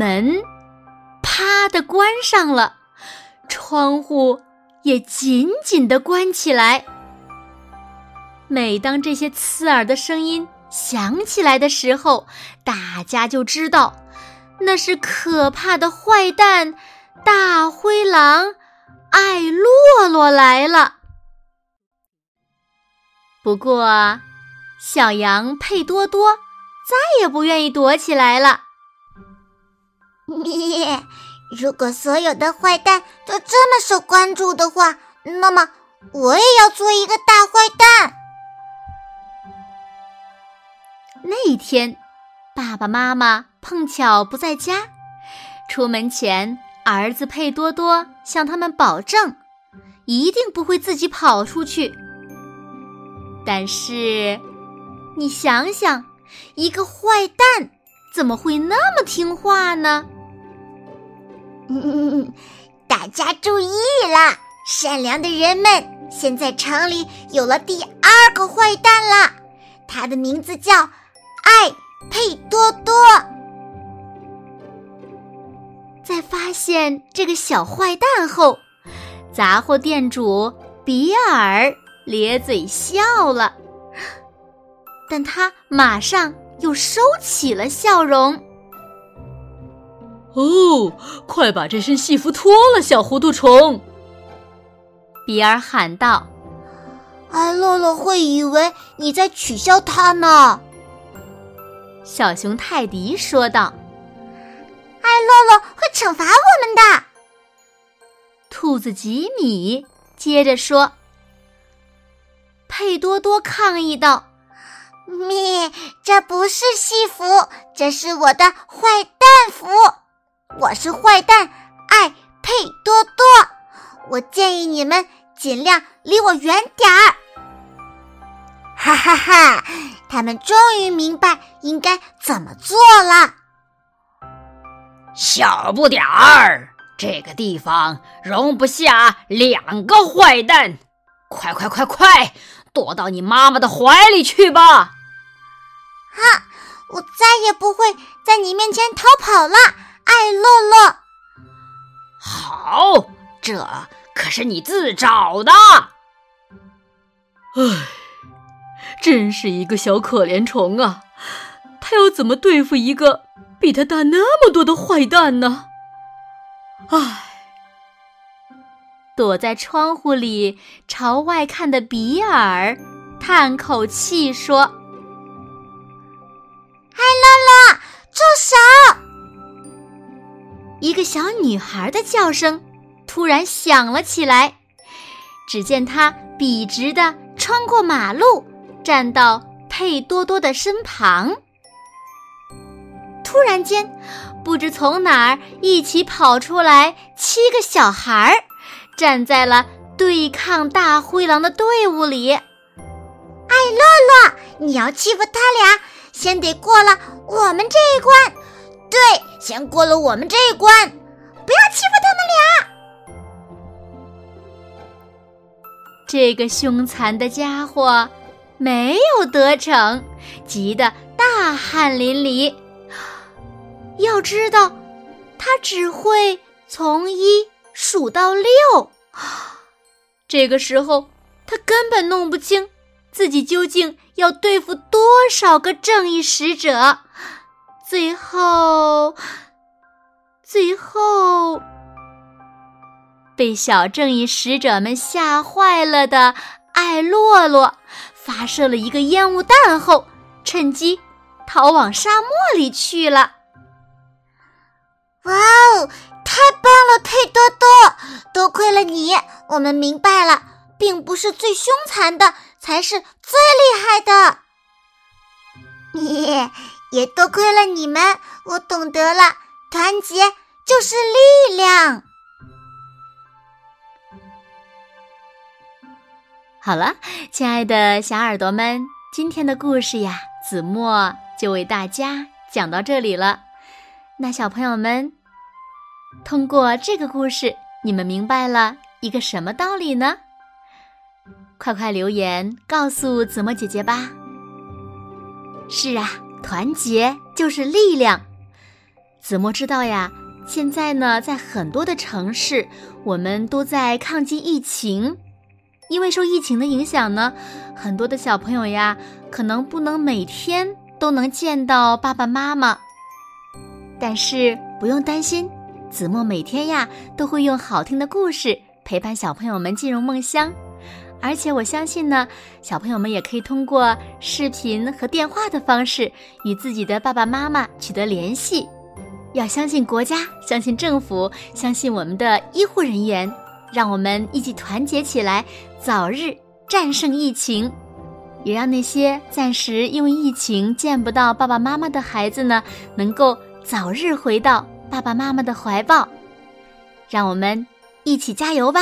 门啪的关上了，窗户也紧紧的关起来。每当这些刺耳的声音响起来的时候，大家就知道那是可怕的坏蛋大灰狼艾洛洛来了。不过，小羊佩多多再也不愿意躲起来了。你 如果所有的坏蛋都这么受关注的话，那么我也要做一个大坏蛋。那一天，爸爸妈妈碰巧不在家，出门前，儿子佩多多向他们保证，一定不会自己跑出去。但是，你想想，一个坏蛋怎么会那么听话呢？嗯，大家注意了，善良的人们，现在城里有了第二个坏蛋了，他的名字叫艾佩多多。在发现这个小坏蛋后，杂货店主比尔咧嘴笑了，但他马上又收起了笑容。哦，快把这身戏服脱了，小糊涂虫！比尔喊道：“艾洛洛会以为你在取笑他呢。”小熊泰迪说道：“艾洛洛会惩罚我们的。”兔子吉米接着说：“佩多多抗议道：‘咪，这不是戏服，这是我的坏蛋服。’”我是坏蛋艾佩多多，我建议你们尽量离我远点儿。哈哈哈！他们终于明白应该怎么做了。小不点儿，这个地方容不下两个坏蛋，快快快快，躲到你妈妈的怀里去吧！哈，我再也不会在你面前逃跑了。艾乐乐，好，这可是你自找的。唉，真是一个小可怜虫啊！他要怎么对付一个比他大那么多的坏蛋呢？唉，躲在窗户里朝外看的比尔叹口气说：“艾乐乐，住手！”一个小女孩的叫声突然响了起来，只见她笔直的穿过马路，站到佩多多的身旁。突然间，不知从哪儿一起跑出来七个小孩儿，站在了对抗大灰狼的队伍里。艾乐乐，你要欺负他俩，先得过了我们这一关。对，先过了我们这一关，不要欺负他们俩。这个凶残的家伙没有得逞，急得大汗淋漓。要知道，他只会从一数到六，这个时候他根本弄不清自己究竟要对付多少个正义使者。最后，最后，被小正义使者们吓坏了的艾洛洛发射了一个烟雾弹后，趁机逃往沙漠里去了。哇哦，太棒了，佩多多！多亏了你，我们明白了，并不是最凶残的才是最厉害的。你 也多亏了你们，我懂得了，团结就是力量。好了，亲爱的小耳朵们，今天的故事呀，子墨就为大家讲到这里了。那小朋友们，通过这个故事，你们明白了一个什么道理呢？快快留言告诉子墨姐姐吧。是啊，团结就是力量。子墨知道呀，现在呢，在很多的城市，我们都在抗击疫情。因为受疫情的影响呢，很多的小朋友呀，可能不能每天都能见到爸爸妈妈。但是不用担心，子墨每天呀都会用好听的故事陪伴小朋友们进入梦乡。而且我相信呢，小朋友们也可以通过视频和电话的方式与自己的爸爸妈妈取得联系。要相信国家，相信政府，相信我们的医护人员。让我们一起团结起来，早日战胜疫情，也让那些暂时因为疫情见不到爸爸妈妈的孩子呢，能够早日回到爸爸妈妈的怀抱。让我们一起加油吧！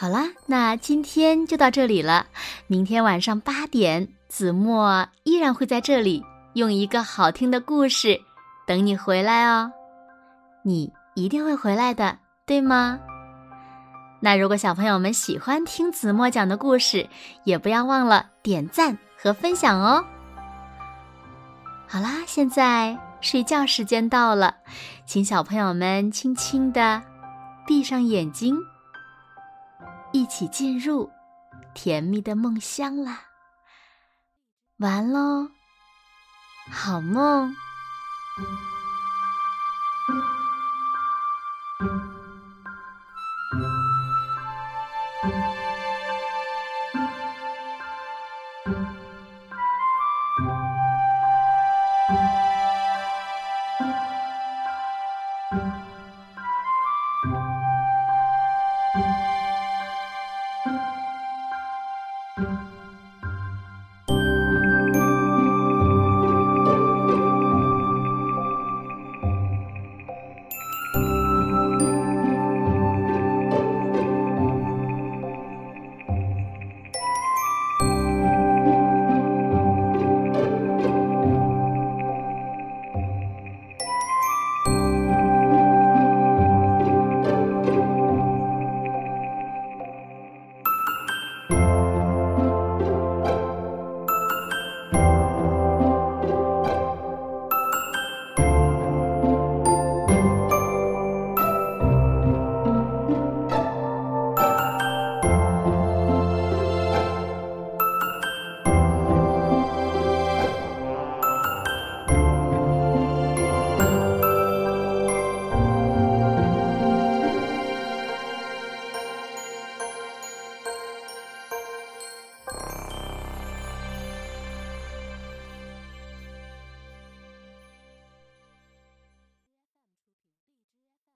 好啦，那今天就到这里了。明天晚上八点，子墨依然会在这里，用一个好听的故事等你回来哦。你一定会回来的。对吗？那如果小朋友们喜欢听子墨讲的故事，也不要忘了点赞和分享哦。好啦，现在睡觉时间到了，请小朋友们轻轻的闭上眼睛，一起进入甜蜜的梦乡啦。完喽，好梦。